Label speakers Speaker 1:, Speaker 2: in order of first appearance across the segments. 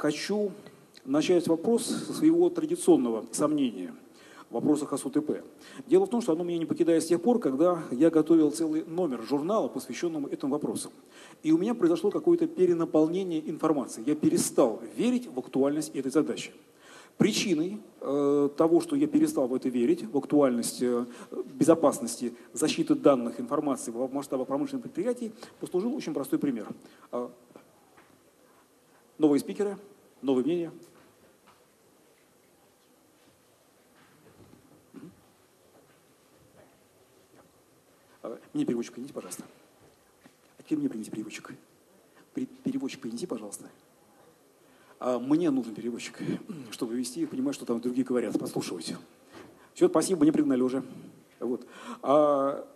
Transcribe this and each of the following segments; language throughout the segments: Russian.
Speaker 1: хочу начать вопрос со своего традиционного сомнения в вопросах СУТП. Дело в том, что оно меня не покидает с тех пор, когда я готовил целый номер журнала, посвященному этому вопросу. И у меня произошло какое-то перенаполнение информации. Я перестал верить в актуальность этой задачи. Причиной э, того, что я перестал в это верить, в актуальность э, безопасности защиты данных информации в масштабах промышленных предприятий, послужил очень простой пример. Э, новые спикеры, новые мнения. Мне переводчик принесите, пожалуйста. А теперь мне принесите переводчик. Переводчик принеси, пожалуйста. А мне нужен переводчик, чтобы вести, понимать, что там другие говорят, послушивать. Все, спасибо, мне пригнали уже. Вот. А,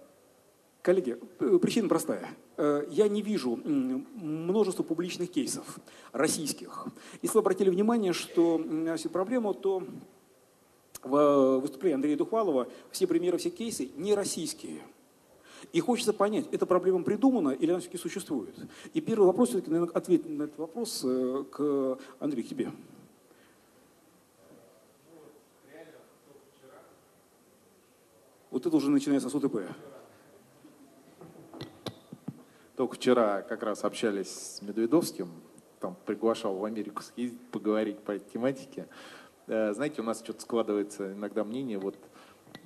Speaker 1: коллеги, причина простая. Э, я не вижу множество публичных кейсов российских. Если вы обратили внимание, что есть проблема, то в выступлении Андрея Духвалова все примеры, все кейсы не российские – и хочется понять, эта проблема придумана или она все-таки существует? И первый вопрос, все-таки, наверное, ответить на этот вопрос э, к Андрею, к тебе. Вот это уже начинается с УТП.
Speaker 2: Только вчера как раз общались с Медведовским, там приглашал в Америку съездить, поговорить по этой тематике. Э, знаете, у нас что-то складывается иногда мнение, вот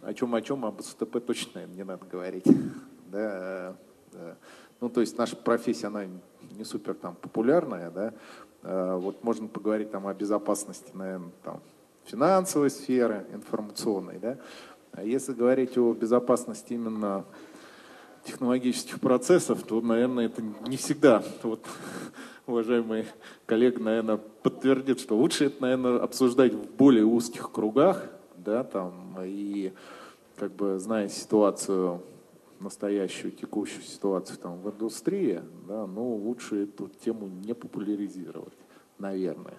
Speaker 2: о чем о чем, об СТП точно не надо говорить. Да, да. Ну, то есть наша профессия, она не супер там популярная, да. А, вот можно поговорить там о безопасности, наверное, там, финансовой сферы, информационной, да. А если говорить о безопасности именно технологических процессов, то, наверное, это не всегда. Вот уважаемый коллега, наверное, подтвердит, что лучше это, наверное, обсуждать в более узких кругах, да, там, и как бы зная ситуацию настоящую, текущую ситуацию там, в индустрии, да, ну, лучше эту тему не популяризировать, наверное.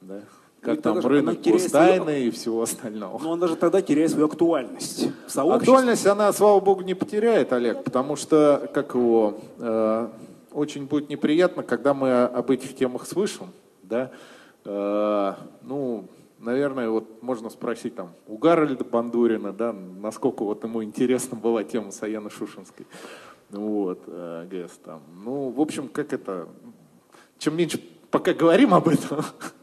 Speaker 2: Да. Как ну, там рынок гостайны свою... и всего остального.
Speaker 1: Но он даже тогда теряет свою актуальность.
Speaker 2: Актуальность она, слава богу, не потеряет, Олег, потому что, как его, э, очень будет неприятно, когда мы об этих темах слышим, да, э, ну, наверное, вот можно спросить там у Гарольда Бандурина, да, насколько вот ему интересна была тема Саяны Шушинской. Вот, э, ГЭС там. Ну, в общем, как это, чем меньше пока говорим об этом,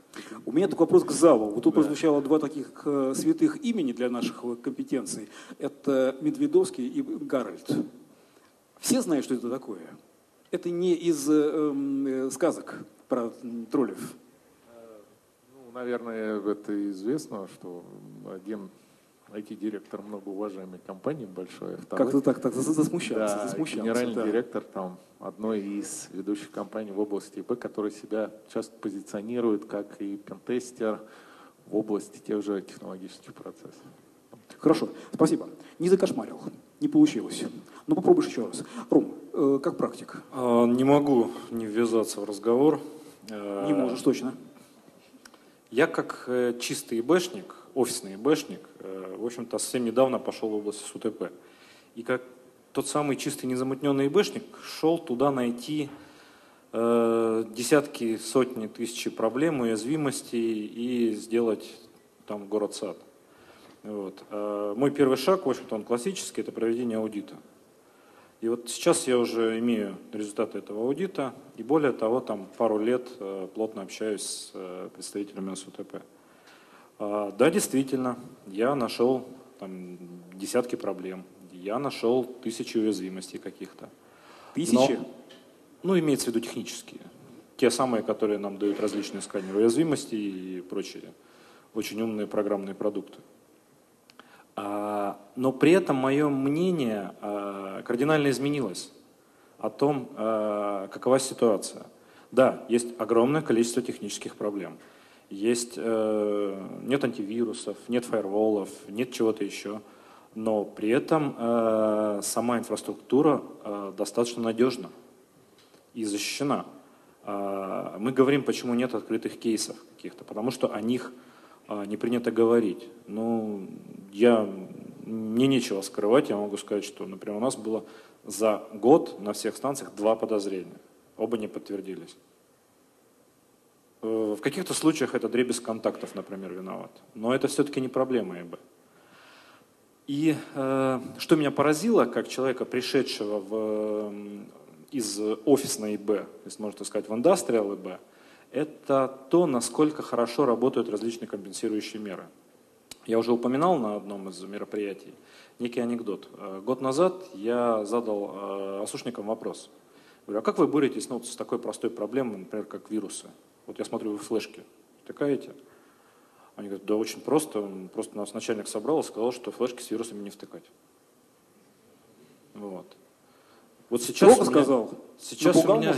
Speaker 1: у меня такой вопрос к залу. Вот тут да. прозвучало два таких э, святых имени для наших компетенций. Это Медведовский и Гарольд. Все знают, что это такое. Это не из э, э, сказок про троллев
Speaker 2: наверное, это известно, что один IT-директор многоуважаемой компании большой.
Speaker 1: А Как-то так, так засмущался, да, засмущался.
Speaker 2: Генеральный да. директор там одной из ведущих компаний в области ИП, который себя часто позиционирует как и пентестер в области тех же технологических процессов.
Speaker 1: Хорошо, спасибо. Не закошмарил, не получилось. Ну попробуешь еще раз. Ром, э, как практик?
Speaker 3: А, не могу не ввязаться в разговор.
Speaker 1: Не можешь, точно.
Speaker 3: Я как э, чистый ИБшник, офисный ИБшник, э, в общем-то, совсем недавно пошел в область СУТП. И как тот самый чистый незамутненный ИБшник шел туда найти э, десятки, сотни, тысячи проблем, уязвимостей и сделать там город-сад. Вот. Мой первый шаг, в общем-то, он классический, это проведение аудита. И вот сейчас я уже имею результаты этого аудита, и более того, там пару лет э, плотно общаюсь с э, представителями СУТП. А, да, действительно, я нашел там, десятки проблем, я нашел тысячи уязвимостей каких-то.
Speaker 1: Тысячи? Но,
Speaker 3: ну, имеется в виду технические. Те самые, которые нам дают различные сканеры уязвимости и прочие очень умные программные продукты. А, но при этом мое мнение а, кардинально изменилось о том, какова ситуация. Да, есть огромное количество технических проблем. Есть, э, нет антивирусов, нет фаерволов, нет чего-то еще. Но при этом э, сама инфраструктура э, достаточно надежна и защищена. Мы говорим, почему нет открытых кейсов каких-то, потому что о них не принято говорить. Ну, я, мне нечего скрывать, я могу сказать, что, например, у нас было за год на всех станциях два подозрения. Оба не подтвердились. Э, в каких-то случаях это дребезг контактов, например, виноват. Но это все-таки не проблема ИБ. И э, что меня поразило, как человека, пришедшего в, из офисной ИБ, если можно так сказать, в индустриал ИБ, это то, насколько хорошо работают различные компенсирующие меры. Я уже упоминал на одном из мероприятий некий анекдот. Э, год назад я задал э, осушникам вопрос. Говорю, а как вы боретесь ну, с такой простой проблемой, например, как вирусы? Вот я смотрю, вы флешки втыкаете. Они говорят, да очень просто. Просто нас начальник собрал и сказал, что флешки с вирусами не втыкать. Вот. Вот сейчас
Speaker 1: Строго меня, сказал?
Speaker 3: Сейчас Напугал, у меня,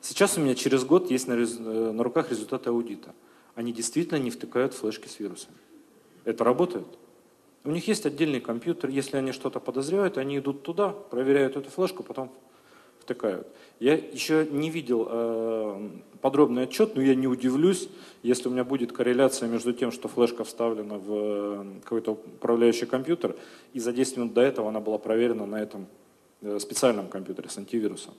Speaker 3: Сейчас у меня через год есть на, э, на руках результаты аудита. Они действительно не втыкают флешки с вирусами. Это работает. У них есть отдельный компьютер. Если они что-то подозревают, они идут туда, проверяют эту флешку, потом втыкают. Я еще не видел э, подробный отчет, но я не удивлюсь, если у меня будет корреляция между тем, что флешка вставлена в э, какой-то управляющий компьютер, и за 10 минут до этого она была проверена на этом э, специальном компьютере с антивирусом.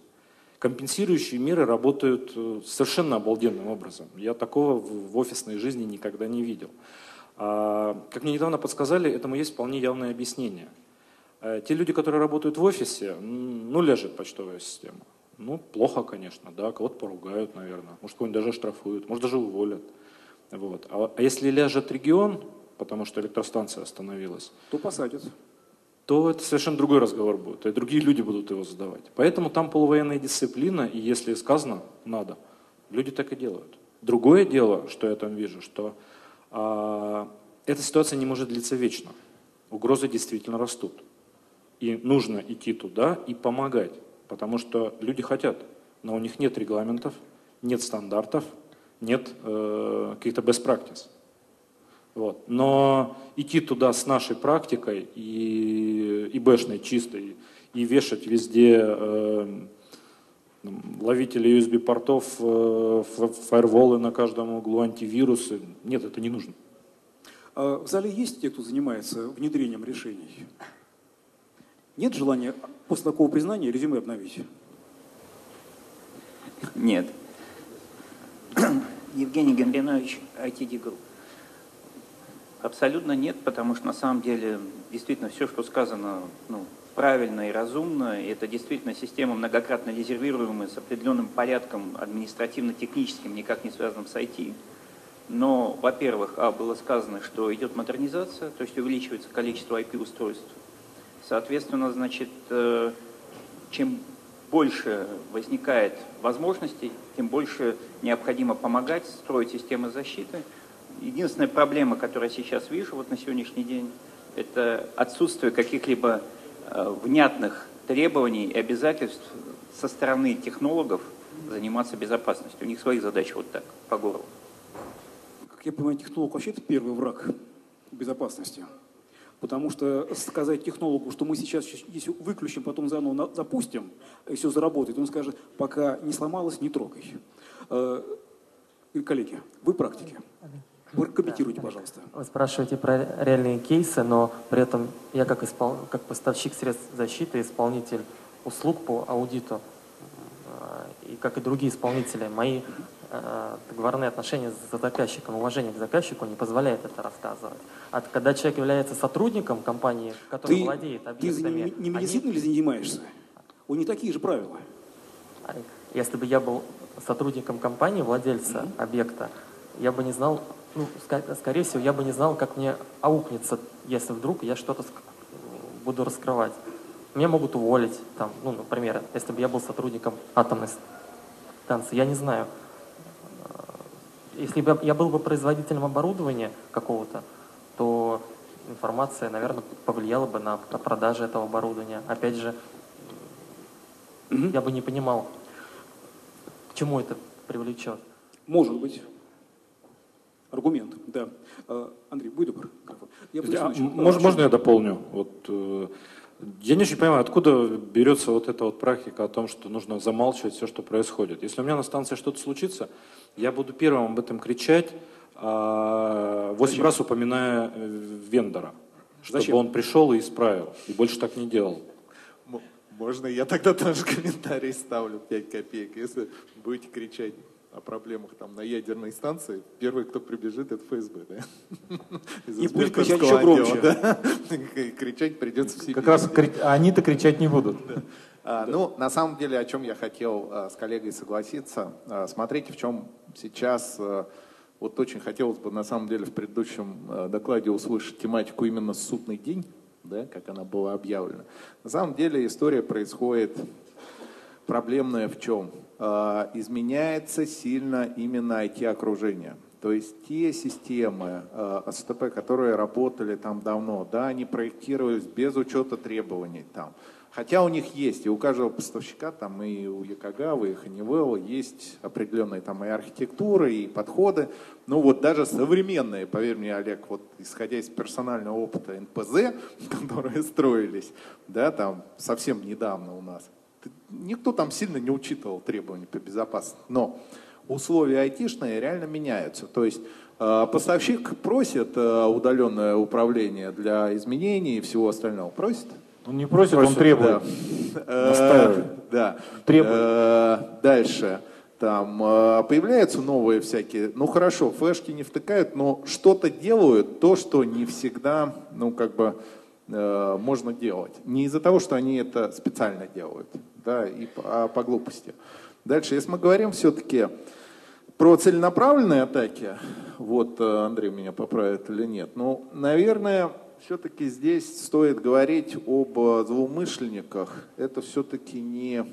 Speaker 3: Компенсирующие меры работают э, совершенно обалденным образом. Я такого в офисной жизни никогда не видел. А, как мне недавно подсказали, этому есть вполне явное объяснение – те люди, которые работают в офисе, ну, ляжет почтовая система. Ну, плохо, конечно, да, кого-то поругают, наверное, может, кого-нибудь даже штрафуют, может, даже уволят. Вот. А, а если ляжет регион, потому что электростанция остановилась,
Speaker 1: то посадят.
Speaker 3: То это совершенно другой разговор будет, и другие люди будут его задавать. Поэтому там полувоенная дисциплина, и если сказано «надо», люди так и делают. Другое дело, что я там вижу, что а, эта ситуация не может длиться вечно. Угрозы действительно растут. И нужно идти туда и помогать, потому что люди хотят, но у них нет регламентов, нет стандартов, нет э, каких-то best practice. Вот. Но идти туда с нашей практикой и, и бэшной чистой, и вешать везде э, ловители USB-портов, э, фаерволы на каждом углу, антивирусы, нет, это не нужно.
Speaker 1: А в зале есть те, кто занимается внедрением решений? Нет желания после такого признания резюме обновить?
Speaker 4: Нет. Евгений Гамбинович, ITD Group. Абсолютно нет, потому что на самом деле действительно все, что сказано, ну, правильно и разумно. И это действительно система многократно резервируемая с определенным порядком административно-техническим, никак не связанным с IT. Но, во-первых, а, было сказано, что идет модернизация, то есть увеличивается количество IP-устройств Соответственно, значит, э, чем больше возникает возможностей, тем больше необходимо помогать строить системы защиты. Единственная проблема, которую я сейчас вижу вот на сегодняшний день, это отсутствие каких-либо э, внятных требований и обязательств со стороны технологов заниматься безопасностью. У них своих задач вот так, по горлу.
Speaker 1: Как я понимаю, технолог вообще это первый враг безопасности. Потому что сказать технологу, что мы сейчас если выключим, потом заново запустим, и все заработает, он скажет, пока не сломалось, не трогай. Э, коллеги, вы практики. Вы комментируйте, пожалуйста.
Speaker 5: Вы спрашиваете про реальные кейсы, но при этом я как, испол... как поставщик средств защиты, исполнитель услуг по аудиту, э, и как и другие исполнители, мои договорные отношения с заказчиком, уважение к заказчику не позволяет это рассказывать. А когда человек является сотрудником компании, которая
Speaker 1: ты,
Speaker 5: владеет
Speaker 1: объектами... Ты не, не медициной они... занимаешься? У них такие же правила.
Speaker 5: А если бы я был сотрудником компании, владельца mm-hmm. объекта, я бы не знал, ну, скорее всего, я бы не знал, как мне аукнется, если вдруг я что-то буду раскрывать. Меня могут уволить, там, ну, например, если бы я был сотрудником атомной станции, я не знаю, если бы я был бы производителем оборудования какого-то, то информация, наверное, повлияла бы на продажи этого оборудования. Опять же, угу. я бы не понимал, к чему это привлечет.
Speaker 1: Может быть. Аргумент, да. А, Андрей, будь добр.
Speaker 3: Я а, можно, можно я дополню? Вот, э, я не очень понимаю, откуда берется вот эта вот практика о том, что нужно замалчивать все, что происходит. Если у меня на станции что-то случится, я буду первым об этом кричать, а, восемь раз упоминая э, вендора, чтобы Зачем? он пришел и исправил, и больше так не делал.
Speaker 2: Можно я тогда тоже комментарий ставлю 5 копеек, если будете кричать о проблемах там на ядерной станции, первый, кто прибежит, это ФСБ, да?
Speaker 1: И будет кричать еще
Speaker 2: отдела, да? И Кричать придется в Сибирь.
Speaker 6: Как раз они-то кричать не будут.
Speaker 2: А, Ну, на самом деле, о чем я хотел а, с коллегой согласиться. А, Смотрите, в чем сейчас, вот очень хотелось бы, на самом деле, в предыдущем докладе услышать тематику именно «Судный день», да, как она была объявлена. На самом деле история происходит проблемная в чем? А, Изменяется сильно именно IT-окружение. То есть те системы э, СТП, которые работали там давно, да, они проектировались без учета требований там. Хотя у них есть, и у каждого поставщика, там и у Якогава, и Honeywell есть определенные там и архитектуры, и подходы. Ну вот даже современные, поверь мне, Олег, вот исходя из персонального опыта НПЗ, которые строились, да, там совсем недавно у нас, никто там сильно не учитывал требования по безопасности. Но условия айтишные реально меняются. То есть э, поставщик просит э, удаленное управление для изменений и всего остального. Просит?
Speaker 6: Он не просит, он требует.
Speaker 2: Да. Э. Да.
Speaker 6: Требует.
Speaker 2: Дальше. Там появляются новые всякие, ну хорошо, флешки не втыкают, но что-то делают, то, что не всегда, ну как бы, можно делать. Не из-за того, что они это специально делают, да, и по, а по глупости. Дальше, если мы говорим все-таки про целенаправленные атаки, вот э, Андрей меня поправит или нет, ну, наверное, все-таки здесь стоит говорить об э, злоумышленниках. Это все-таки не,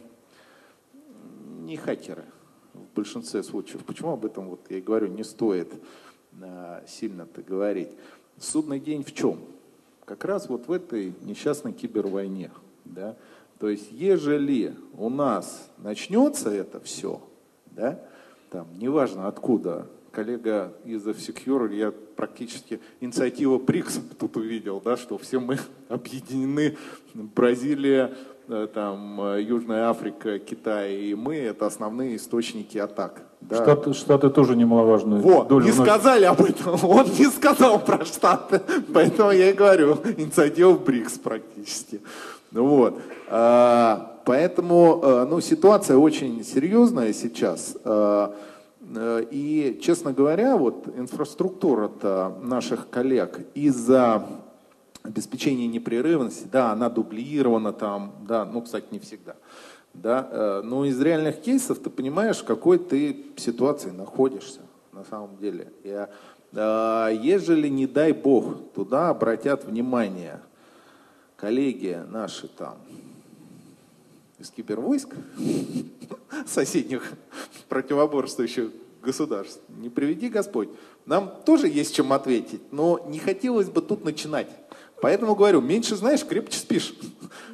Speaker 2: не хакеры в большинстве случаев. Почему об этом, вот я и говорю, не стоит э, сильно-то говорить. Судный день в чем? Как раз вот в этой несчастной кибервойне. Да? То есть, ежели у нас начнется это все, да, там, неважно откуда, коллега из F-Secure, я практически инициатива БРИКС тут увидел, да, что все мы объединены, Бразилия, э, там, э, Южная Африка, Китай и мы, это основные источники атак. Да.
Speaker 6: Штаты, Штаты тоже немаловажную
Speaker 2: Вот,
Speaker 6: долю
Speaker 2: не
Speaker 6: вносят.
Speaker 2: сказали об этом, он не сказал про Штаты, поэтому я и говорю, инициатива БРИКС практически. Вот. А, Поэтому э, ну, ситуация очень серьезная сейчас. А, э, И, честно говоря, вот инфраструктура наших коллег из-за обеспечения непрерывности, да, она дублирована там, да, ну, кстати, не всегда. Да, э, но из реальных кейсов ты понимаешь, в какой ты ситуации находишься на самом деле. И, э, ежели, не дай бог, туда обратят внимание коллеги наши там из кибервойск, соседних противоборствующих государств, не приведи Господь, нам тоже есть чем ответить, но не хотелось бы тут начинать. Поэтому говорю, меньше знаешь, крепче спишь.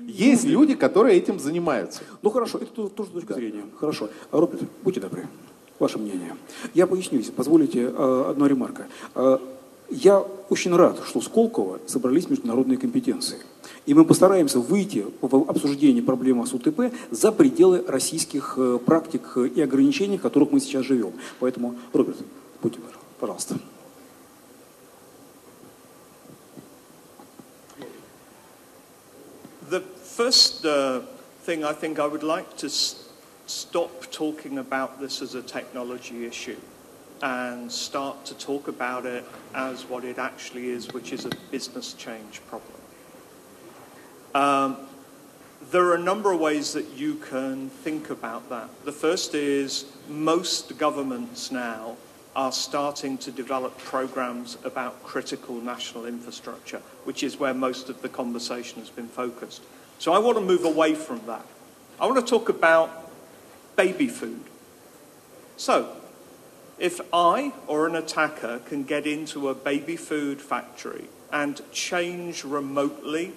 Speaker 2: Есть люди, которые этим занимаются.
Speaker 1: Ну хорошо, это тоже, тоже точка зрения. Хорошо. А, Роберт, будьте добры. Ваше мнение. Я поясню, если позволите, э, одна ремарка. Я очень рад, что в Сколково собрались международные компетенции. И мы постараемся выйти в обсуждении проблемы с УТП за пределы российских э, практик и ограничений, в которых мы сейчас живем. Поэтому, Роберт, добры, пожалуйста.
Speaker 7: The first uh, thing I think I would like to stop talking about this as a technology issue and start to talk about it as what it actually is, which is a business change problem. Um, there are a number of ways that you can think about that. The first is most governments now are starting to develop programs about critical national infrastructure, which is where most of the conversation has been focused. So I want to move away from that. I want to talk about baby food. So, if I or an attacker can get into a baby food factory and change remotely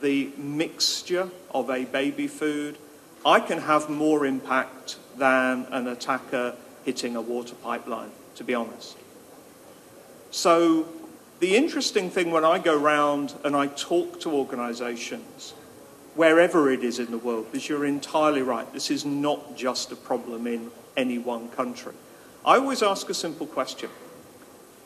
Speaker 7: the mixture of a baby food, I can have more impact than an attacker hitting a water pipeline, to be honest. So, the interesting thing when I go around and I talk to organizations, wherever it is in the world, is you're entirely right. This is not just a problem in any one country. I always ask a simple question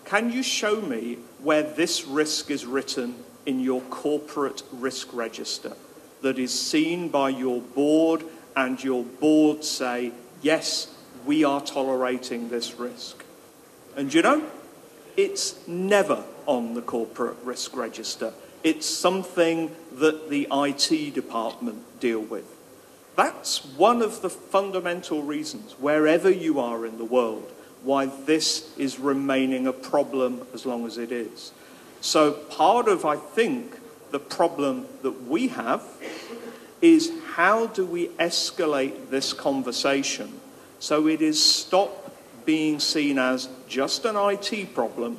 Speaker 7: Can you show me where this risk is written in your corporate risk register that is seen by your board and your board say, yes, we are tolerating this risk. And you know, it's never on the corporate risk register. It's something that the IT department deal with. That's one of the fundamental reasons, wherever you are in the world, why this is remaining a problem as long as it is. So, part of, I think, the problem that we have is how do we escalate this conversation so it is stop being seen as just an IT problem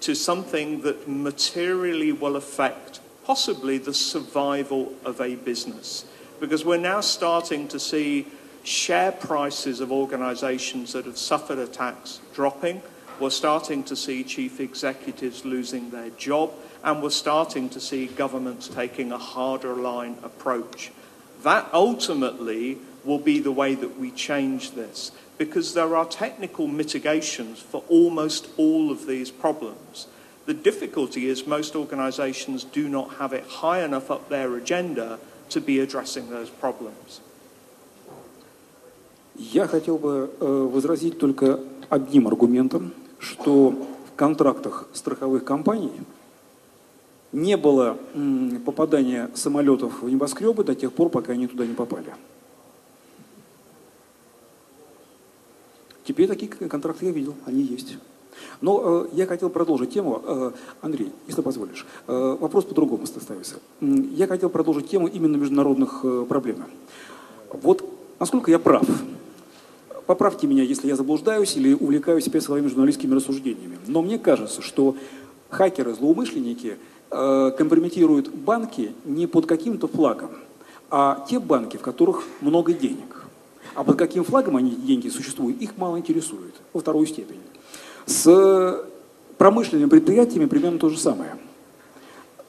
Speaker 7: to something that materially will affect possibly the survival of a business. Because we're now starting to see share prices of organizations that have suffered attacks dropping. We're starting to see chief executives losing their job, and we're starting to see governments taking a harder line approach. That ultimately will be the way that we change this because there are technical mitigations for almost all of these problems. The difficulty is most organizations do not have it high enough up their agenda to be addressing those problems.
Speaker 1: Я хотел бы э, возразить только одним аргументом, что в контрактах страховых компаний не было попадания самолетов в небоскребы до тех пор, пока они туда не попали. Теперь такие контракты я видел, они есть. Но э, я хотел продолжить тему, э, Андрей, если позволишь. Э, вопрос по-другому ставится. Я хотел продолжить тему именно международных э, проблем. Вот насколько я прав, поправьте меня, если я заблуждаюсь или увлекаюсь опять своими журналистскими рассуждениями. Но мне кажется, что хакеры, злоумышленники э, компрометируют банки не под каким-то флагом, а те банки, в которых много денег. А под каким флагом они деньги существуют, их мало интересует, во вторую степень. С промышленными предприятиями примерно то же самое.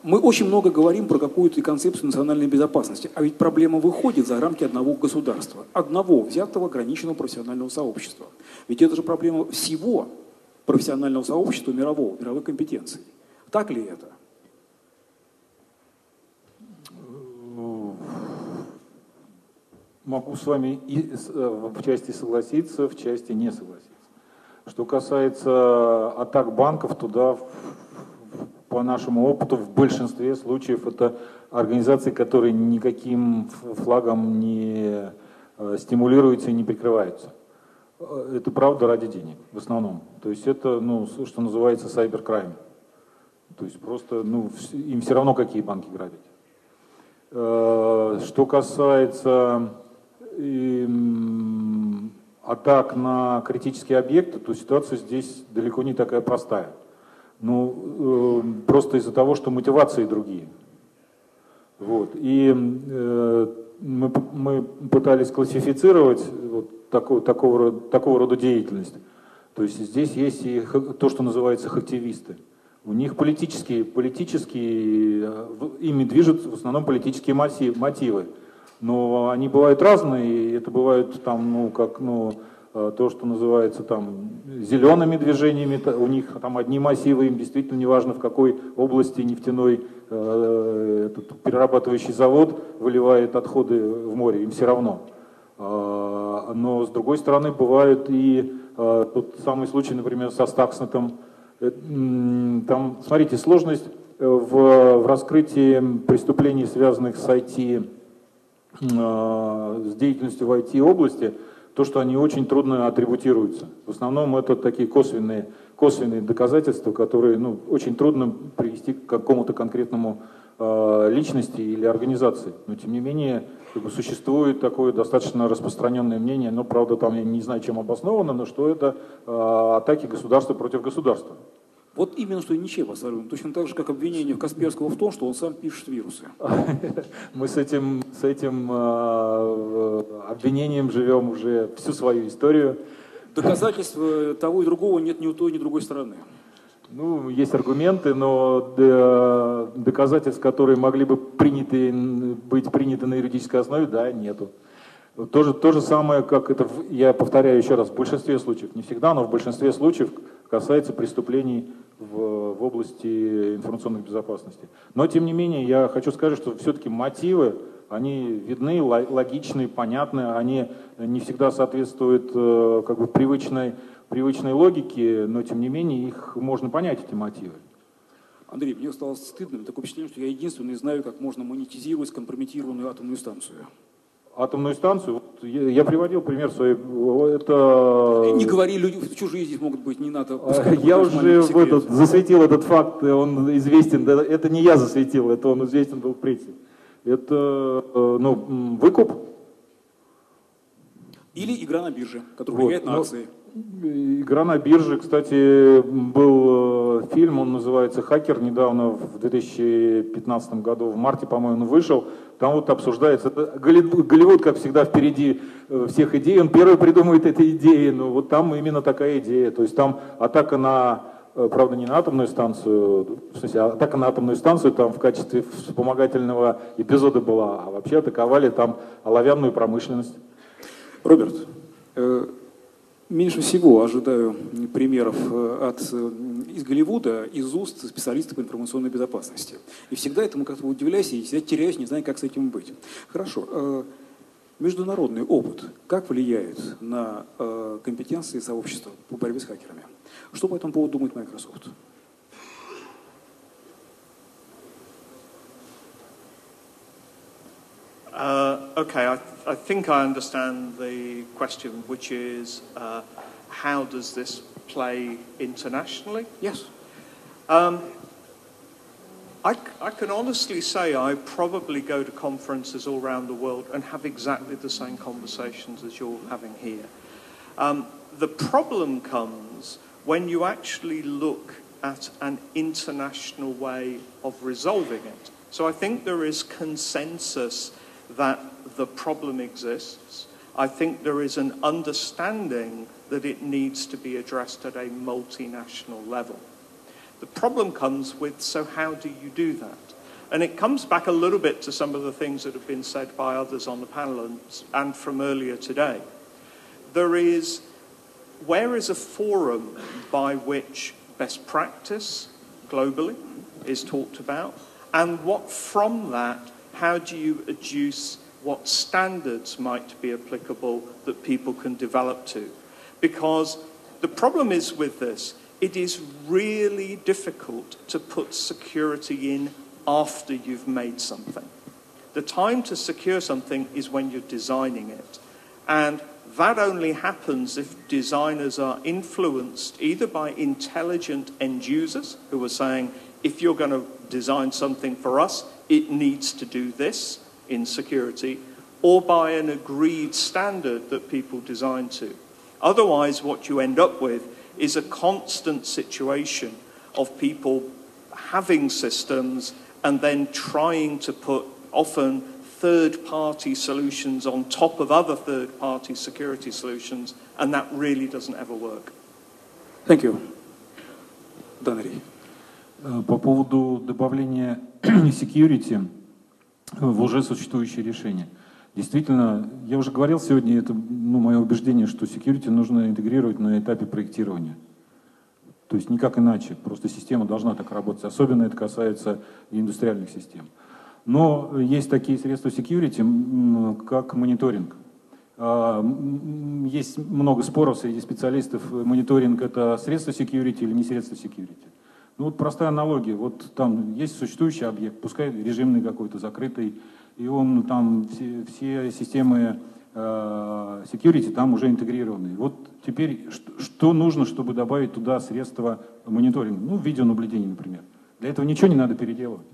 Speaker 1: Мы очень много говорим про какую-то концепцию национальной безопасности, а ведь проблема выходит за рамки одного государства, одного взятого ограниченного профессионального сообщества. Ведь это же проблема всего профессионального сообщества мирового, мировой компетенции. Так ли это?
Speaker 6: Могу с вами и э, в части согласиться, в части не согласиться. Что касается атак банков, туда по нашему опыту в большинстве случаев это организации, которые никаким флагом не э, стимулируются и не прикрываются. Э, это правда ради денег в основном. То есть это, ну, что называется, сайберкрайм. То есть просто, ну, им все равно какие банки грабить. Что касается и, атак на критические объекты, то ситуация здесь далеко не такая простая. Ну, э, просто из-за того, что мотивации другие. Вот. И э, мы, мы пытались классифицировать вот такого, такого, такого рода деятельность. То есть здесь есть и то, что называется хактивисты. У них политические, политические, э, ими движут в основном политические мотивы но они бывают разные, это бывают там, ну, как, ну, э, то, что называется там зелеными движениями, у них там одни массивы, им действительно не важно в какой области нефтяной э, этот перерабатывающий завод выливает отходы в море, им все равно. Э, но с другой стороны бывают и э, тот самый случай, например, со Стакснетом, там, смотрите, сложность в, в раскрытии преступлений, связанных с IT, с деятельностью в IT-области, то, что они очень трудно атрибутируются. В основном это такие косвенные, косвенные доказательства, которые ну, очень трудно привести к какому-то конкретному э, личности или организации. Но тем не менее как бы, существует такое достаточно распространенное мнение, но правда там я не знаю, чем обосновано, но что это э, атаки государства против государства.
Speaker 1: Вот именно что и ничем абсолютно. Точно так же, как обвинение Касперского в том, что он сам пишет вирусы.
Speaker 6: Мы с этим, с этим э, обвинением живем уже всю свою историю.
Speaker 1: Доказательств того и другого нет ни у той, ни у другой стороны.
Speaker 6: Ну, есть аргументы, но доказательств, которые могли бы приняты, быть приняты на юридической основе, да, нету. То же, то же самое, как это, я повторяю еще раз, в большинстве случаев, не всегда, но в большинстве случаев касается преступлений в, в области информационной безопасности. Но, тем не менее, я хочу сказать, что все-таки мотивы они видны, логичны, понятны, они не всегда соответствуют э, как бы привычной, привычной логике, но тем не менее их можно понять, эти мотивы.
Speaker 1: Андрей, мне стало стыдно, такое впечатление, что я единственный знаю, как можно монетизировать скомпрометированную атомную станцию.
Speaker 6: Атомную станцию, вот я, приводил пример своей, это...
Speaker 1: Не говори, люди чужие здесь могут быть, не надо.
Speaker 6: А, я уже в этот, засветил этот факт, он известен, это не я засветил, это он известен был в прессе. Это э, ну, выкуп.
Speaker 1: Или игра на бирже, которая вот, влияет на акции.
Speaker 6: Игра на бирже, кстати, был э, фильм, он называется «Хакер», недавно, в 2015 году, в марте, по-моему, вышел. Там вот обсуждается, Голливуд, как всегда, впереди э, всех идей, он первый придумывает эти идеи, но вот там именно такая идея. То есть там атака на Э, правда, не на атомную станцию, в смысле, атака на атомную станцию там в качестве вспомогательного эпизода была, а вообще атаковали там оловянную промышленность.
Speaker 1: Роберт, э, меньше всего ожидаю примеров э, от, из Голливуда, из уст специалистов по информационной безопасности. И всегда этому как-то удивляюсь и всегда теряюсь, не знаю, как с этим быть. Хорошо. Международный опыт как влияет на компетенции сообщества по борьбе с хакерами? Что по этому поводу думает Microsoft?
Speaker 7: Uh, okay, I, I, think I understand the question, which is uh, how does this play internationally?
Speaker 1: Yes.
Speaker 7: Um, I, I, can honestly say I probably go to conferences all around the world and have exactly the same conversations as you're having here. Um, the problem comes when you actually look at an international way of resolving it. So I think there is consensus that the problem exists. I think there is an understanding that it needs to be addressed at a multinational level. The problem comes with so, how do you do that? And it comes back a little bit to some of the things that have been said by others on the panel and, and from earlier today. There is where is a forum by which best practice globally is talked about? And what from that, how do you adduce what standards might be applicable that people can develop to? Because the problem is with this, it is really difficult to put security in after you've made something. The time to secure something is when you're designing it. And that only happens if designers are influenced either by intelligent end users who are saying, if you're going to design something for us, it needs to do this in security, or by an agreed standard that people design to. Otherwise, what you end up with is a constant situation of people having systems and then trying to put often third party solutions on top of other third party security solutions, and that really doesn't ever work.
Speaker 1: Thank you. Donnery.
Speaker 6: Э, по поводу добавления security в уже существующие решения. Действительно, я уже говорил сегодня, это ну, мое убеждение, что security нужно интегрировать на этапе проектирования. То есть никак иначе, просто система должна так работать. Особенно это касается индустриальных систем. Но есть такие средства security, как мониторинг. А, есть много споров среди специалистов, мониторинг это средство security или не средство security. Ну вот простая аналогия, вот там есть существующий объект, пускай режимный какой-то, закрытый, и он там, все, все системы э, security там уже интегрированы. Вот теперь что, что нужно, чтобы добавить туда средства мониторинга? Ну, видеонаблюдение, например. Для этого ничего не надо переделывать.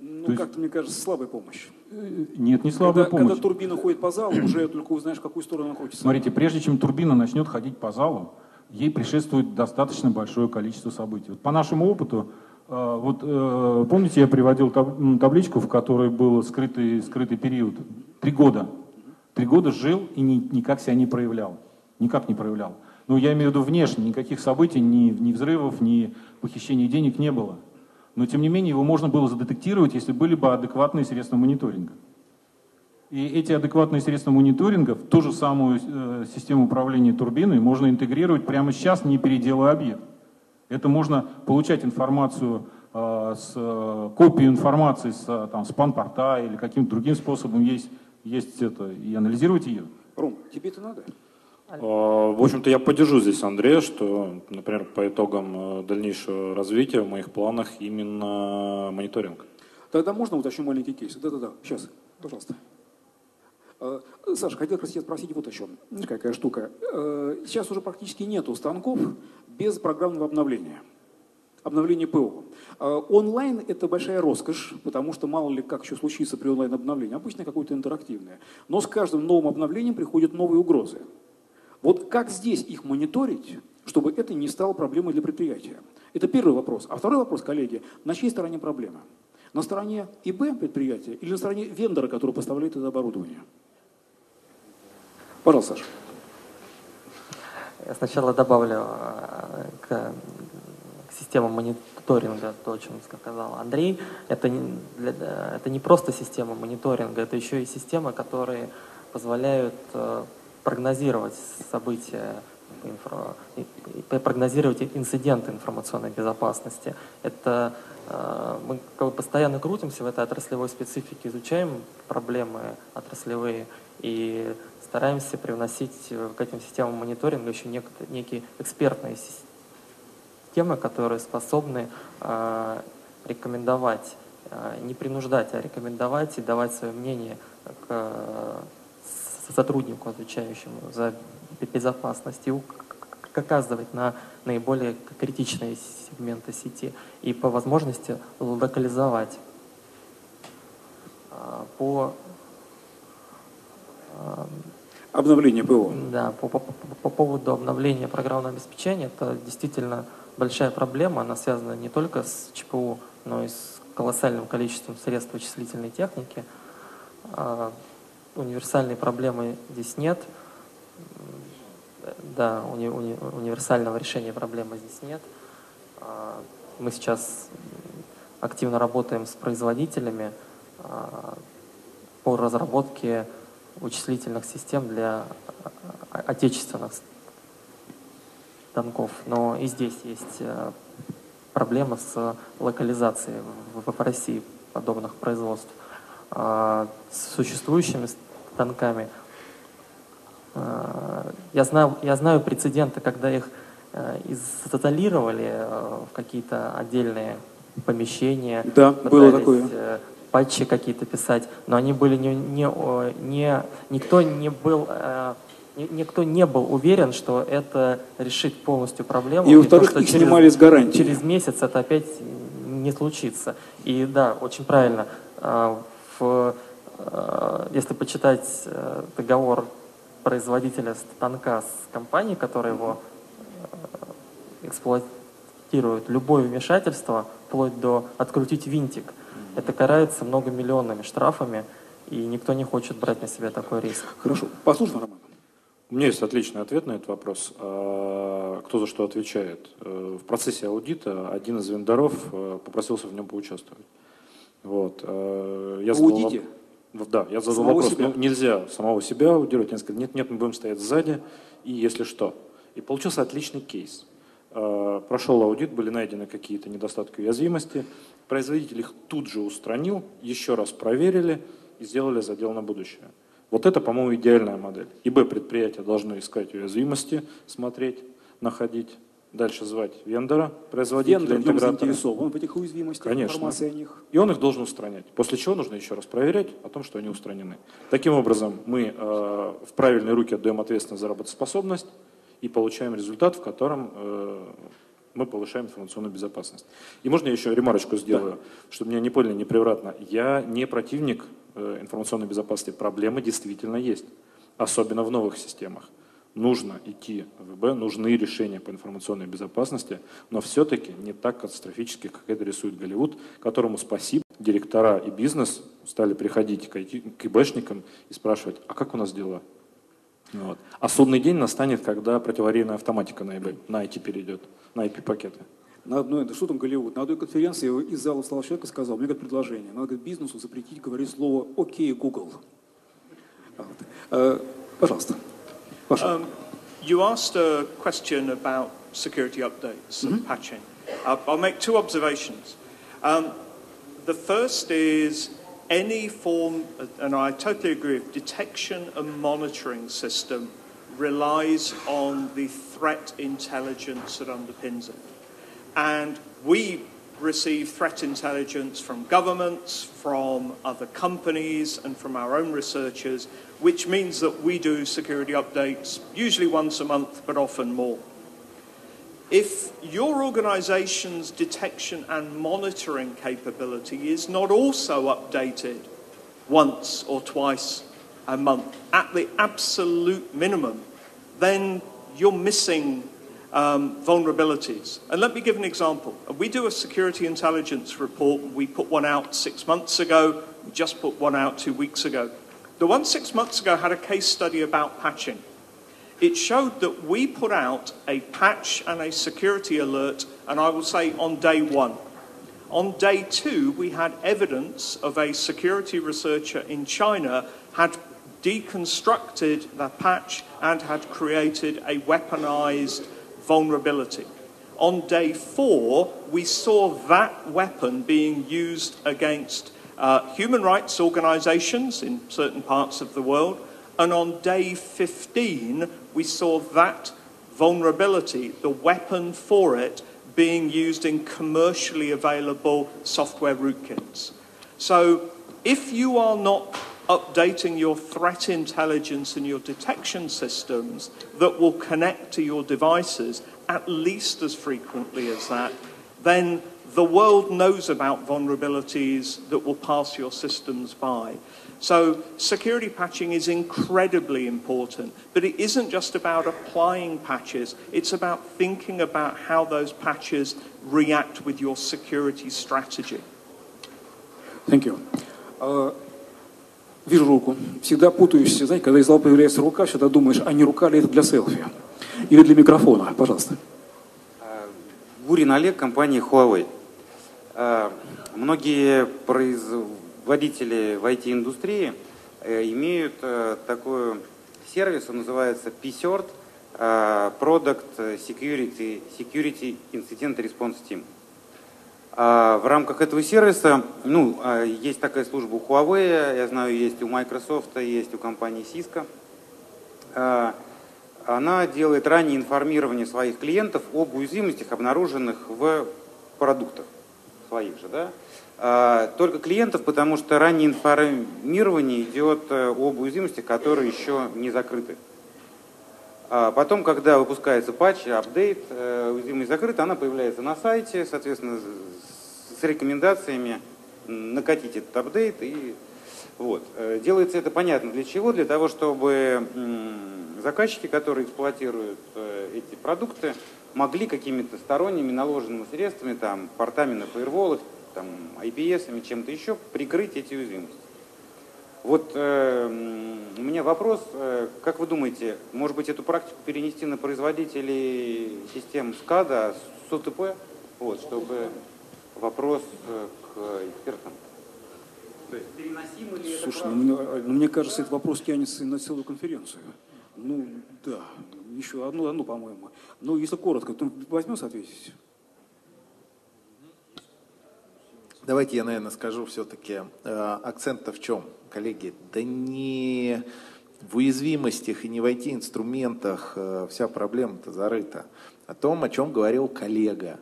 Speaker 1: Ну, есть... как-то, мне кажется, слабая помощь.
Speaker 6: Э, нет, не слабая
Speaker 1: когда,
Speaker 6: помощь.
Speaker 1: Когда турбина ходит по залу, уже только узнаешь, в какую сторону она хочет.
Speaker 6: Смотрите, прежде чем турбина начнет ходить по залу, ей предшествует достаточно большое количество событий. Вот по нашему опыту, э, вот э, помните, я приводил табличку, в которой был скрытый, скрытый период. Три года. Три года жил и ни, никак себя не проявлял. Никак не проявлял. Ну, я имею в виду внешне, никаких событий, ни, ни взрывов, ни похищений денег не было но тем не менее его можно было задетектировать, если были бы адекватные средства мониторинга. И эти адекватные средства мониторинга в ту же самую э, систему управления турбиной можно интегрировать прямо сейчас, не переделывая объект. Это можно получать информацию э, с э, копией информации с, э, там, с панпорта или каким-то другим способом есть, есть это, и анализировать ее.
Speaker 1: Ром, тебе это надо?
Speaker 3: А, В общем-то, я поддержу здесь Андрея, что, например, по итогам дальнейшего развития в моих планах именно мониторинг.
Speaker 1: Тогда можно уточню маленький кейс? Да-да-да, сейчас, пожалуйста. Э, Саша, хотел как раз спросить вот о чем. Знаешь, какая штука. Э, Сейчас уже практически нету станков без программного обновления. Обновление ПО. Э, Онлайн – это большая роскошь, потому что мало ли как еще случится при онлайн-обновлении. Обычно какое-то интерактивное. Но с каждым новым обновлением приходят новые угрозы. Вот как здесь их мониторить, чтобы это не стало проблемой для предприятия? Это первый вопрос. А второй вопрос, коллеги, на чьей стороне проблема? На стороне ИБ предприятия или на стороне вендора, который поставляет это оборудование? Пожалуйста, Саша.
Speaker 5: Я сначала добавлю э, к, к системам мониторинга то, о чем сказал Андрей. Это не, для- э, это не просто система мониторинга, это еще и система, которые позволяют э, прогнозировать события, инфра- прогнозировать инциденты информационной безопасности. Это мы постоянно крутимся в этой отраслевой специфике, изучаем проблемы отраслевые и стараемся привносить э, к этим системам мониторинга еще нек- некие экспертные сис- системы, которые способны э, рекомендовать, э, не принуждать, а рекомендовать и давать свое мнение к э, сотруднику, отвечающему за бе- безопасность, и ук- к- оказывать на наиболее критичные сегменты сети и по возможности локализовать. А, по а,
Speaker 1: Обновление ПО.
Speaker 5: да, по, по- по- по поводу обновления программного обеспечения, это действительно большая проблема. Она связана не только с ЧПУ, но и с колоссальным количеством средств вычислительной техники. А, Универсальной проблемы здесь нет. Да, уни- уни- универсального решения проблемы здесь нет. А, Мы сейчас активно работаем с производителями а, по разработке вычислительных систем для а, отечественных станков. Но и здесь есть э, проблема с локализацией в, России подобных производств. А С существующими станками э, я знаю, я знаю прецеденты, когда их э, изолировали э, в какие-то отдельные помещения.
Speaker 1: Да, было такое.
Speaker 5: Патчи какие-то писать, но они были не, не, не никто не был э, ни- никто не был уверен, что это решит полностью проблему.
Speaker 1: И,
Speaker 5: то,
Speaker 1: во-вторых, их снимали с гарантии.
Speaker 5: Через месяц это опять не случится. И да, очень правильно. э, В, э, если почитать договор производителя станка с компанией, которая его эксплуатирует, любое вмешательство, вплоть до открутить винтик, это карается многомиллионными штрафами, и никто не хочет брать на себя такой риск.
Speaker 1: Хорошо. Послушаем, Роман.
Speaker 3: У меня есть отличный ответ на этот вопрос. А, Кто за что отвечает? Э, В процессе аудита один из вендоров э, попросился в нем поучаствовать. Вот. э, Я
Speaker 1: В
Speaker 3: задал
Speaker 1: аудите?
Speaker 3: Да, я задал
Speaker 1: Самого
Speaker 3: вопрос.
Speaker 1: себя?
Speaker 3: Ну, нельзя самого себя аудировать. Они сказали, нет, нет, мы будем стоять сзади, и если что. И получился отличный кейс. Э, Прошел аудит, были найдены какие-то недостатки уязвимости. Производитель их тут же устранил, еще раз проверили и сделали задел на будущее. Вот это, по-моему, идеальная модель. ИБ предприятия должны искать уязвимости, смотреть, находить, дальше звать вендора, производителя,
Speaker 1: Вендор
Speaker 3: интегратора.
Speaker 1: заинтересован в этих уязвимостях,
Speaker 3: Конечно.
Speaker 1: информации о них.
Speaker 3: И он их должен устранять. После чего нужно еще раз проверять о том, что они устранены. Таким образом, мы э, в правильные руки отдаем ответственность за работоспособность и получаем результат, в котором э, мы повышаем информационную безопасность. И можно я еще ремарочку сделаю, чтобы меня не поняли непревратно. Я не противник э, информационной безопасности. Проблемы действительно есть, особенно в новых системах. Нужно идти в ВБ, нужны решения по информационной безопасности, но все-таки не так катастрофически, как это рисует Голливуд, которому спасибо. Директора и бизнес стали приходить к, IT, к ИБшникам и спрашивать, а как у нас дела? Вот. А судный день настанет, когда противоаварийная автоматика на, ИБ, на IT перейдет, на IP-пакеты.
Speaker 1: На одной, да что там Голливуд, на одной конференции из зала встал человек и сказал, мне как предложение, надо говорит, бизнесу запретить говорить слово «Окей, Google». Вот. Э, Пожалуйста. Паша.
Speaker 7: Um, you asked a question about security updates and patching. I'll, I'll make two observations. Um, the first is any form, and I totally agree, of detection and monitoring system relies on the threat intelligence that underpins it. And we receive threat intelligence from governments, from other companies, and from our own researchers, which means that we do security updates usually once a month, but often more. If your organization's detection and monitoring capability is not also updated once or twice a month at the absolute minimum, then you're missing um, vulnerabilities. And let me give an example. We do a security intelligence report. We put one out six months ago. We just put one out two weeks ago. The one six months ago had a case study about patching. It showed that we put out a patch and a security alert, and I will say on day one. On day two, we had evidence of a security researcher in China had deconstructed the patch and had created a weaponized vulnerability. On day four, we saw that weapon being used against uh, human rights organizations in certain parts of the world. And on day 15, we saw that vulnerability, the weapon for it, being used in commercially available software rootkits. So if you are not updating your threat intelligence and your detection systems that will connect to your devices at least as frequently as that, then the world knows about vulnerabilities that will pass your systems by. So security patching is incredibly important, but it isn't just about applying patches, it's about thinking about how those patches react with your security strategy.
Speaker 1: Thank you. Uh, вижу руку. Всегда путаешься, знаете, когда из зала появляется рука, всегда думаешь, а не рука ли это для селфи? Или для микрофона? Пожалуйста.
Speaker 8: Гурин Олег, компания Huawei. Многие производители в IT-индустрии имеют такой сервис, он называется PCERT, Product Security, Security Incident Response Team. В рамках этого сервиса, ну, есть такая служба у Huawei, я знаю, есть у Microsoft, есть у компании Cisco. Она делает раннее информирование своих клиентов об уязвимостях, обнаруженных в продуктах своих же, да? Только клиентов, потому что раннее информирование идет об уязвимостях, которые еще не закрыты. Потом, когда выпускается патч, апдейт, уязвимость закрыта, она появляется на сайте, соответственно, с рекомендациями накатить этот апдейт. И вот. Делается это понятно для чего? Для того, чтобы заказчики, которые эксплуатируют эти продукты, могли какими-то сторонними наложенными средствами, там, портами на фаерволах, там, IPS, чем-то еще, прикрыть эти уязвимости. Вот э, у меня вопрос, э, как вы думаете, может быть эту практику перенести на производителей систем СКАДА, СУТП, вот, чтобы вопрос э, к экспертам?
Speaker 1: То есть переносимо ли Слушай, это ну, ну, мне кажется, этот вопрос тянется на целую конференцию. Ну, да, еще одну, одну по-моему. Ну, если коротко, то возьмем ответить.
Speaker 2: Давайте я, наверное, скажу все-таки, э, акцент-то в чем, коллеги? Да не в уязвимостях и не в IT-инструментах э, вся проблема-то зарыта. О том, о чем говорил коллега.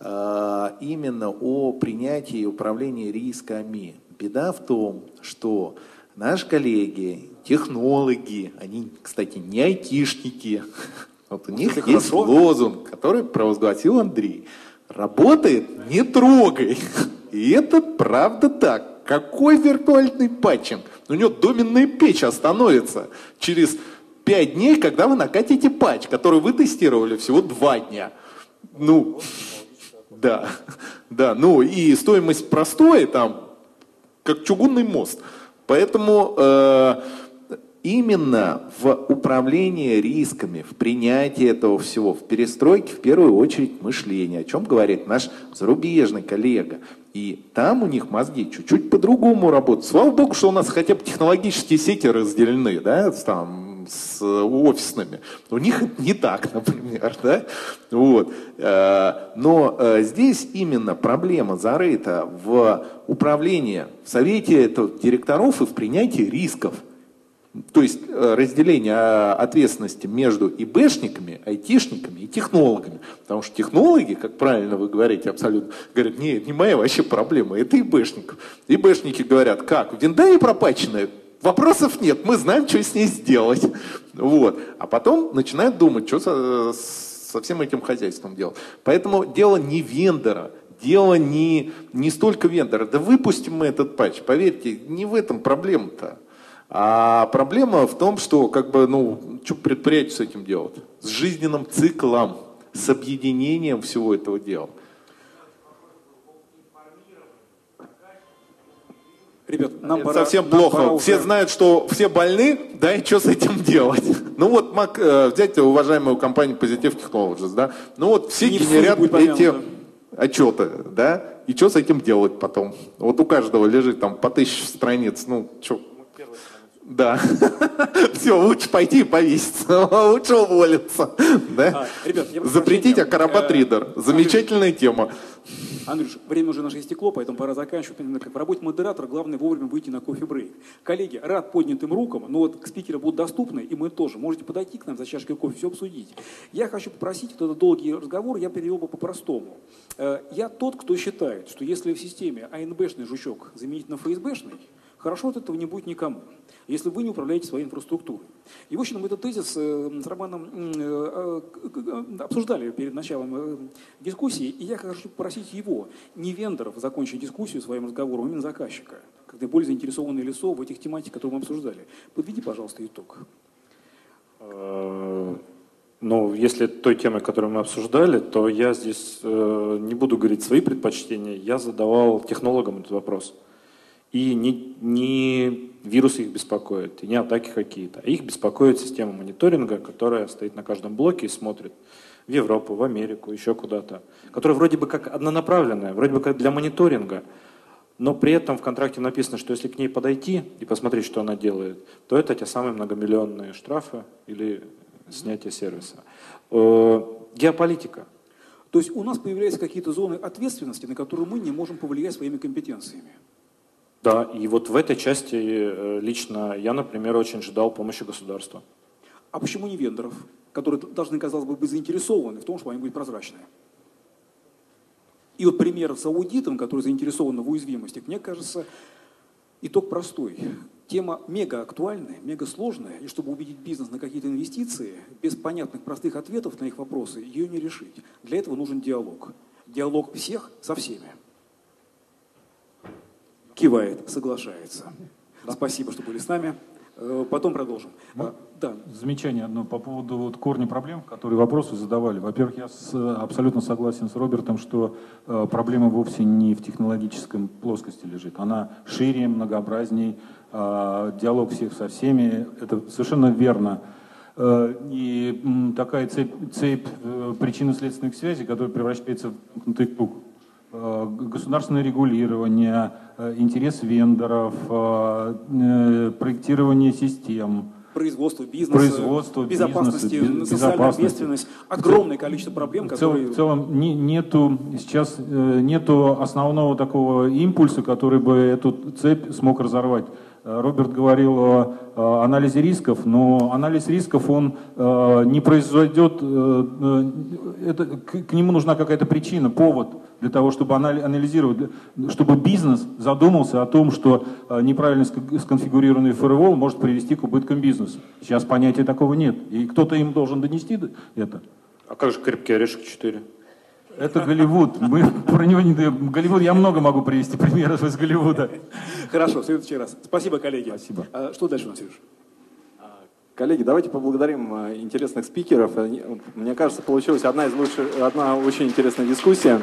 Speaker 2: Э, именно о принятии и управлении рисками. Беда в том, что наши коллеги, технологи, они, кстати, не айтишники, вот у них есть хорошо. лозунг, который провозгласил Андрей. Работает, не трогай. И это правда так. Какой виртуальный патчинг? У него доменная печь остановится через пять дней, когда вы накатите патч, который вы тестировали всего два дня. Ну, да, да, ну и стоимость простой, там, как чугунный мост. Поэтому э, именно в управлении рисками, в принятии этого всего, в перестройке, в первую очередь, мышления, о чем говорит наш зарубежный коллега. И там у них мозги чуть-чуть по-другому работают. Слава богу, что у нас хотя бы технологические сети разделены, да, там с офисными. У них это не так, например, да? Вот. Э, но э, здесь именно проблема зарыта в управлении, в совете директоров и в принятии рисков. То есть э, разделение а, ответственности между ИБшниками, айтишниками и технологами. Потому что технологи, как правильно вы говорите абсолютно, говорят, нет, не моя вообще проблема, это ИБшников. ИБшники говорят, как, винда не пропаченная? Вопросов нет, мы знаем, что с ней сделать. Вот. А потом начинают думать, что со, со всем этим хозяйством делать. Поэтому дело не вендора, дело не, не столько вендора. Да выпустим мы этот патч, поверьте, не в этом проблема-то. А проблема в том, что как бы, ну, что предприятию с этим делать? С жизненным циклом, с объединением всего этого дела.
Speaker 1: Ребят, нам
Speaker 2: Это
Speaker 1: пора,
Speaker 2: совсем
Speaker 1: нам
Speaker 2: плохо.
Speaker 1: пора уже-
Speaker 2: Все знают, что все больны, да, и что с этим делать? Ну вот, Мак, э, взять уважаемую компанию Positive Technologies, да, ну вот все
Speaker 1: Не
Speaker 2: генерят эти
Speaker 1: помянуто.
Speaker 2: отчеты, да, и что с этим делать потом? Вот у каждого лежит там по тысяче страниц, ну, что? Да. Все, лучше пойти и повеситься, лучше уволиться. Да?
Speaker 1: А, ребят, я
Speaker 2: Запретить. Акробат
Speaker 1: Э,
Speaker 2: Ридер. Замечательная тема.
Speaker 1: Андрюш, время уже наше истекло, поэтому пора заканчивать. В работе модератора главное вовремя выйти на кофе-брейк. Коллеги, рад поднятым рукам, но вот спикеры будут доступны, и мы тоже. Можете подойти к нам за чашкой кофе, все обсудить. Я хочу попросить, вот этот долгий разговор я перевел бы по-простому. Э, Я тот, кто считает, что если в системе АНБшный жучок заменить на ФСБшный, хорошо от этого не будет никому, если вы не управляете своей инфраструктурой. И, в общем, этот тезис э, с Романом э, э, обсуждали перед началом дискуссии, и я хочу попросить его, не вендоров, закончить дискуссию своим разговором, а именно заказчика, как более заинтересованное лицо в этих тематиках, которые мы обсуждали. Подведи, пожалуйста, итог.
Speaker 3: Ну, если той темы, которую мы обсуждали, то я здесь э, не буду говорить свои предпочтения. Я задавал технологам этот вопрос. И не, не вирусы их беспокоят, и не атаки какие-то. А их беспокоит система мониторинга, которая стоит на каждом блоке и смотрит в Европу, в Америку, еще куда-то. Которая вроде бы как однонаправленная, вроде бы как для мониторинга. Но при этом в контракте написано, что если к ней подойти и посмотреть, что она делает, то это те самые многомиллионные штрафы или снятие сервиса. Э, Геополитика.
Speaker 1: То есть у нас появляются какие-то зоны ответственности, на которые мы не можем повлиять своими компетенциями.
Speaker 3: Да, и вот в этой части э, лично я, например, очень ждал помощи государства.
Speaker 1: А почему не вендоров, которые должны, казалось бы, быть заинтересованы в том, чтобы они были прозрачные? И вот пример с аудитом, который заинтересован в уязвимостях, мне кажется, итог простой. Тема мега актуальная, мега сложная, и чтобы убедить бизнес на какие-то инвестиции, без понятных простых ответов на их вопросы, ее не решить. Для этого нужен диалог. Диалог всех со всеми. Кивает, соглашается. Спасибо, что были с нами. Э, Потом продолжим. А, Да,
Speaker 6: Замечание одно по поводу вот корня проблем, которые вопросы задавали. Во-первых, я с- абсолютно согласен с Робертом, что э, проблема вовсе не в технологическом плоскости лежит. Она шире, многообразней, э, диалог всех со всеми. Это совершенно верно. Э, и м, такая цепь, цепь э, причинно-следственных связей, которая превращается в круг. Э, государственное регулирование, э, интерес вендоров, э, проектирование систем,
Speaker 1: производство бизнеса,
Speaker 6: Производство,
Speaker 1: безопасность,
Speaker 6: бизнеса,
Speaker 1: социальная ответственность, огромное количество проблем,
Speaker 6: В целом,
Speaker 1: которые...
Speaker 6: в целом не- нету сейчас нету основного такого импульса, который бы эту цепь смог разорвать. Роберт говорил о, анализе рисков, но анализ рисков он э, не произойдет, э, э, это, к, нему нужна какая-то причина, повод для того, чтобы анали- анализировать, чтобы бизнес задумался о том, что неправильно ск- сконфигурированный фаервол может привести к убыткам бизнеса. Сейчас понятия такого нет, и кто-то им должен донести это.
Speaker 3: А как же крепкий орешек 4?
Speaker 6: Это Голливуд. Мы про него не даем. Голливуд, я много могу привести примеров из Голливуда.
Speaker 1: Хорошо, в следующий раз. Спасибо, коллеги.
Speaker 6: Спасибо.
Speaker 1: А что дальше у нас, Сереж?
Speaker 9: Коллеги, давайте поблагодарим э, интересных спикеров. Мне кажется, получилась одна из лучших, одна очень интересная дискуссия.